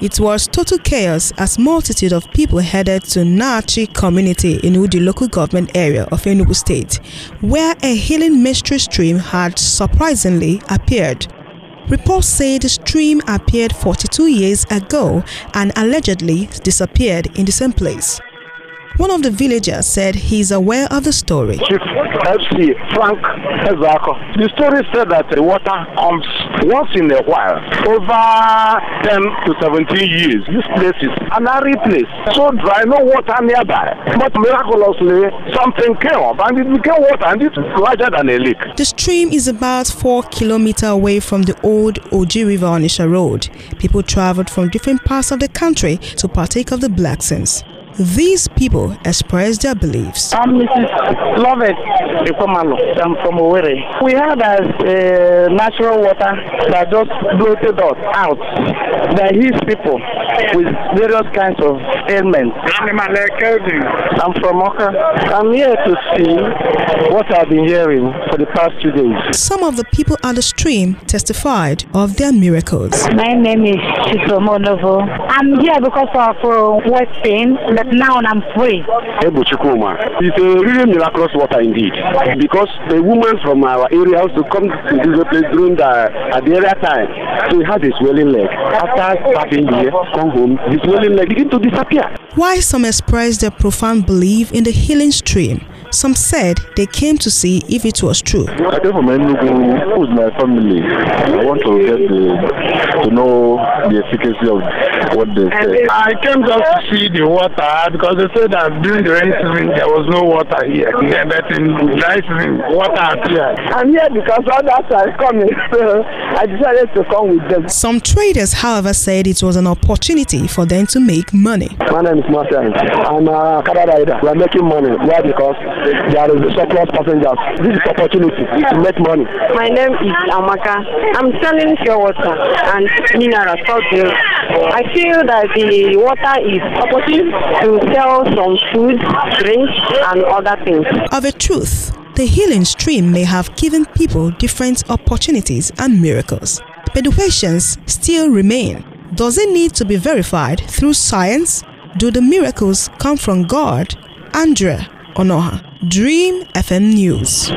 It was total chaos as multitude of people headed to Nachi community in Udi local government area of Enugu state, where a healing mystery stream had surprisingly appeared. Reports say the stream appeared 42 years ago and allegedly disappeared in the same place. One of the villagers said he is aware of the story. Chief FC Frank Ezako. The story said that the water comes once in a while, over 10 to 17 years. This place is an arid place, so dry, no water nearby. But miraculously, something came up and it became water and it's larger than a lake. The stream is about 4 kilometers away from the old Oji River Onitsha Road. People traveled from different parts of the country to partake of the blessings. These people express their beliefs. I'm Mrs. Lovett Ekwamalo. I'm from Owerri. We had a uh, natural water that just bloated us out. That heals people with various kinds of ailments. I'm from Awka. I'm here to see what I've been hearing for the past two days. Some of the people at the stream testified of their miracles. My name is Chisomo Novo. I'm here because of uh, weight pain now I'm free. Ebu Chukuma. It's a really miraculous water indeed. Because the women from our area also come to this place during the, at the area time. So he had a swelling leg. After starting here, come home, the swelling leg begin to disappear. While some expressed their profound belief in the healing stream, some said they came to see if it was true. I came from Enugu with my family. I want to get the, to know the efficacy of what they say. I came just to see the water because they said that during the rainy season there was no water here. But in dry season, water appeared. I'm here because others are coming, so I decided to come with them. Some traders, however, said it was an opportunity for them to make money. My name is Martin. I'm a car rider. We are making money. Why? Because there is a surplus passengers. This is opportunity to make money. My name is Amaka. I'm selling pure water and minerals. I feel that the water is opportunity to sell some food, drinks, and other things. Of a truth, the healing stream may have given people different opportunities and miracles. But the questions still remain. Does it need to be verified through science? Do the miracles come from God? Andrea Onoha, Dream FM News.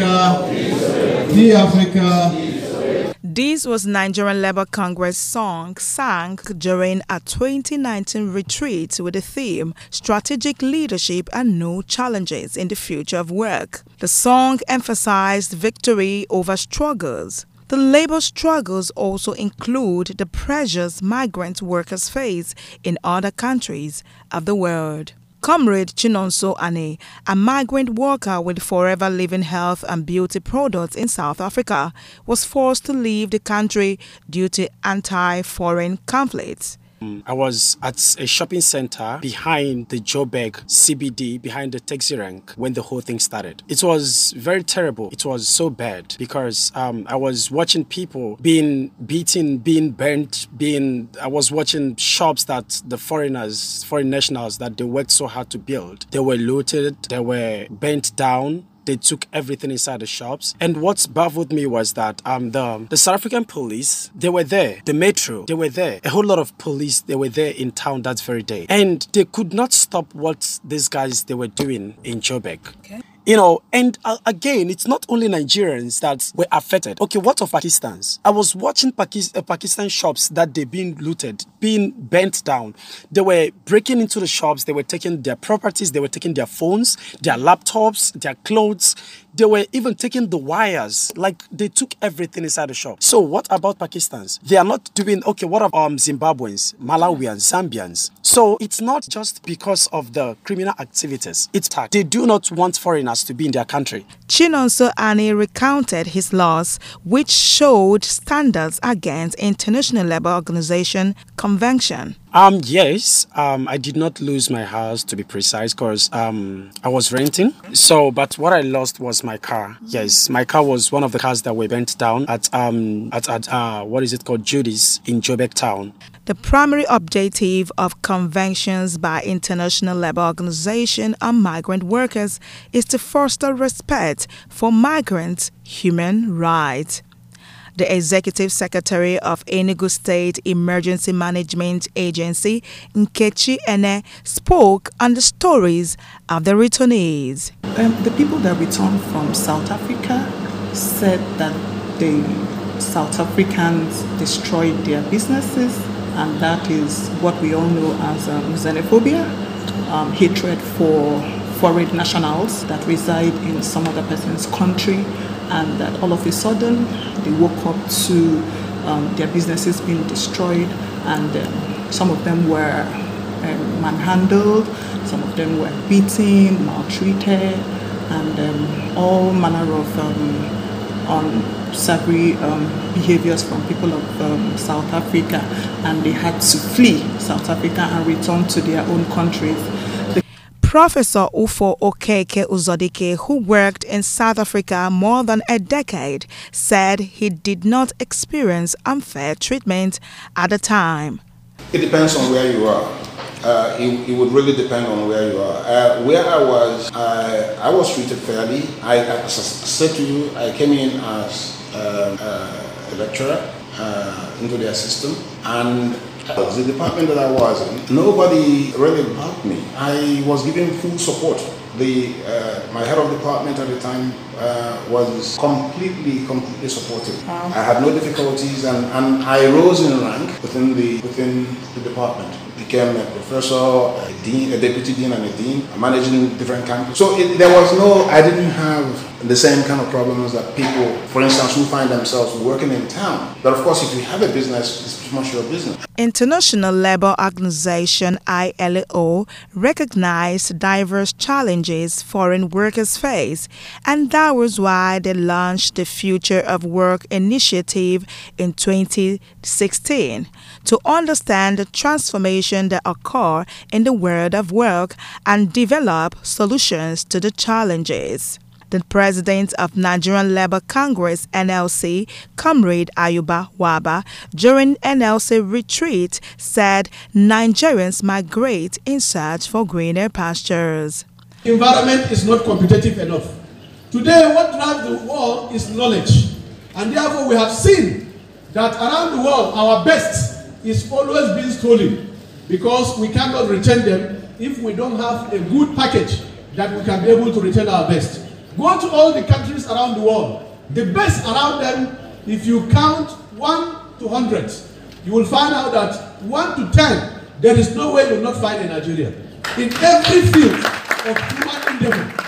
Africa. Africa. This was Nigerian Labour Congress song sang during a 2019 retreat with the theme Strategic Leadership and New Challenges in the Future of Work. The song emphasized victory over struggles. The labor struggles also include the pressures migrant workers face in other countries of the world. Comrade Chinonso Ane, a migrant worker with Forever Living Health and Beauty Products in South Africa, was forced to leave the country due to anti-foreign conflicts. I was at a shopping center behind the Joburg CBD, behind the taxi rank, when the whole thing started. It was very terrible. It was so bad because um, I was watching people being beaten, being burnt, being. I was watching shops that the foreigners, foreign nationals, that they worked so hard to build. They were looted, they were burnt down they took everything inside the shops. And what baffled me was that um, the, the South African police, they were there. The metro, they were there. A whole lot of police, they were there in town that very day. And they could not stop what these guys, they were doing in Joburg. Okay. You know, and uh, again, it's not only Nigerians that were affected. Okay, what of Pakistans? I was watching Pakistan, uh, Pakistan shops that they being looted, being bent down. They were breaking into the shops, they were taking their properties, they were taking their phones, their laptops, their clothes. They were even taking the wires, like they took everything inside the shop. So what about Pakistans? They are not doing okay. What about um, Zimbabweans, Malawians, Zambians? So it's not just because of the criminal activities. It's they do not want foreigners to be in their country. Chinonso Ani recounted his loss, which showed standards against International Labour Organization Convention. Um, yes, um, I did not lose my house to be precise because um, I was renting. So, but what I lost was my car. Yes, my car was one of the cars that were burnt down at um at, at uh, what is it called Judy's in Joburg town. The primary objective of conventions by International Labour Organization on migrant workers is to foster respect for migrants' human rights. The Executive Secretary of Enugu State Emergency Management Agency, Nkechi Ene, spoke on the stories of the returnees. Um, the people that returned from South Africa said that the South Africans destroyed their businesses, and that is what we all know as um, xenophobia, um, hatred for foreign nationals that reside in some other person's country and that all of a sudden they woke up to um, their businesses being destroyed and um, some of them were um, manhandled, some of them were beaten, maltreated, and um, all manner of um, unsavory um, behaviors from people of South Africa, and they had to flee South Africa and return to their own countries. Professor Ufo Okeke Uzodike, who worked in South Africa more than a decade, said he did not experience unfair treatment at the time. It depends on where you are. Uh, it, it, would really depend on where you are. Uh, where I was, uh, I was treated fairly. I, I said to you, I came in as uh, a lecturer uh, into their system, and the department that I was in, nobody really helped me. I was given full support. The uh, my head of department at the time uh, was completely, completely supportive. Wow. I had no difficulties, and, and I rose in rank within the within the department. Became a professor, a dean, a deputy dean, and a dean, managing different campuses. So it, there was no, I didn't have the same kind of problems that people, for instance, who find themselves working in town. But of course, if you have a business, it's pretty much your business. International Labour Organization ILO recognized diverse challenges foreign workers face, and that was why they launched the Future of Work initiative in 2016 to understand the transformation that occur in the world of work and develop solutions to the challenges. The president of Nigerian Labour Congress NLC, Comrade Ayuba Wabba, during NLC retreat said Nigerians migrate in search for greener pastures. Environment is not competitive enough. Today, what drives the world is knowledge. And therefore, we have seen that around the world, our best is always being stolen because we cannot return them if we don't have a good package that we can be able to return our best. Go to all the countries around the world. The best around them, if you count 1 to 100, you will find out that 1 to 10, there is no way you will not find in Nigeria. In every field of human endeavor,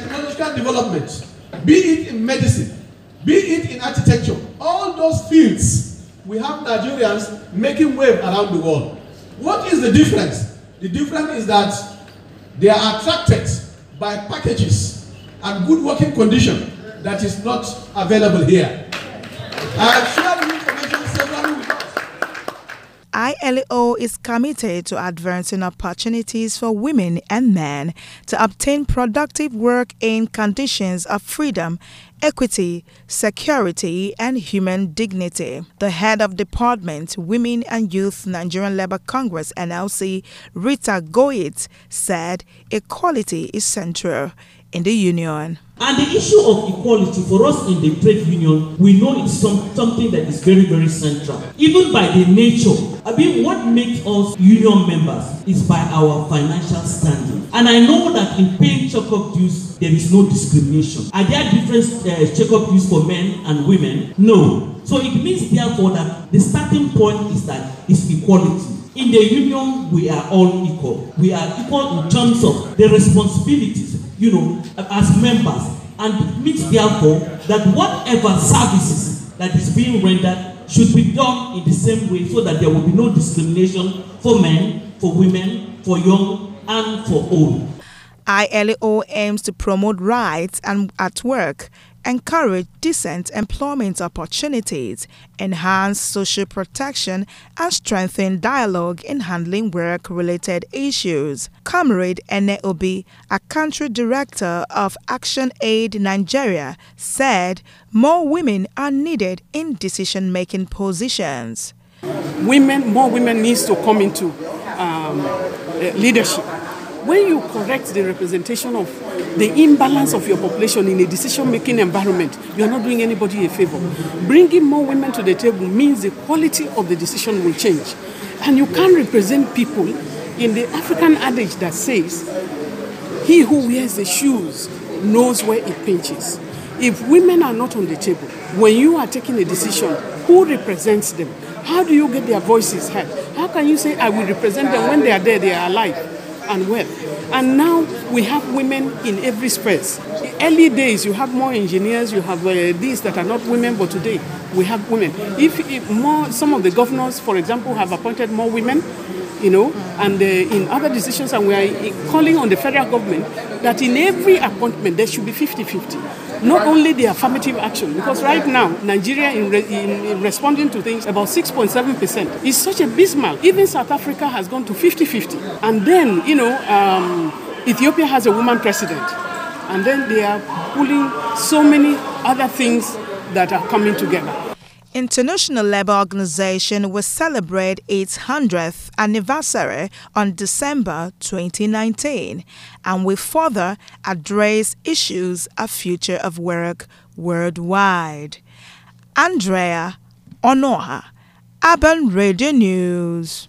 technological development, be it in medicine, be it in architecture, all those fields, we have Nigerians making wave around the world. What is the difference? The difference is that they are attracted by packages and good working condition that is not available here. I have shared information several with us. ILO is committed to advancing opportunities for women and men to obtain productive work in conditions of freedom, equity, security, and human dignity. The head of Department Women and Youth Nigerian Labour Congress NLC, Rita Goyit, said equality is central in the union. And the issue of equality for us in the trade union, we know it's some, something that is very, very central. Even by the nature, I mean, what makes us union members is by our financial standing. And I know that in paying check-off dues, there is no discrimination. Are there different uh, check-off dues for men and women? No. So it means, therefore, that the starting point is that it's equality. In the union, we are all equal. We are equal in terms of the responsibilities, you know, as members. And means, therefore, that whatever services that is being rendered should be done in the same way so that there will be no discrimination for men, for women, for young, and for old. ILO aims to promote rights and at work, encourage decent employment opportunities, enhance social protection, and strengthen dialogue in handling work-related issues. Comrade Ene Obi, a country director of Action Aid Nigeria, said more women are needed in decision-making positions. Women, more women needs to come into um, leadership when you correct the representation of the imbalance of your population in a decision making environment, you are not doing anybody a favor. Bringing more women to the table means the quality of the decision will change. And you can't represent people in the African adage that says, He who wears the shoes knows where it pinches. If women are not on the table, when you are taking a decision, who represents them? How do you get their voices heard? How can you say, I will represent them when they are there, they are alive? And well. And now we have women in every space. In early days, you have more engineers, you have uh, these that are not women, but today we have women. If, if, more, some of the governors, for example, have appointed more women, you know, and uh, in other decisions, and we are calling on the federal government that in every appointment there should be 50 50 not only the affirmative action, because right now, Nigeria, in, re, in, in responding to things, about 6.7% is such a bismarck. Even South Africa has gone to 50 50. And then, you know, um, Ethiopia has a woman president. And then they are pulling so many other things that are coming together. International Labour Organization will celebrate its 100th anniversary on December 2019 and will further address issues of future of work worldwide. Andrea Onoha, Urban Radio News.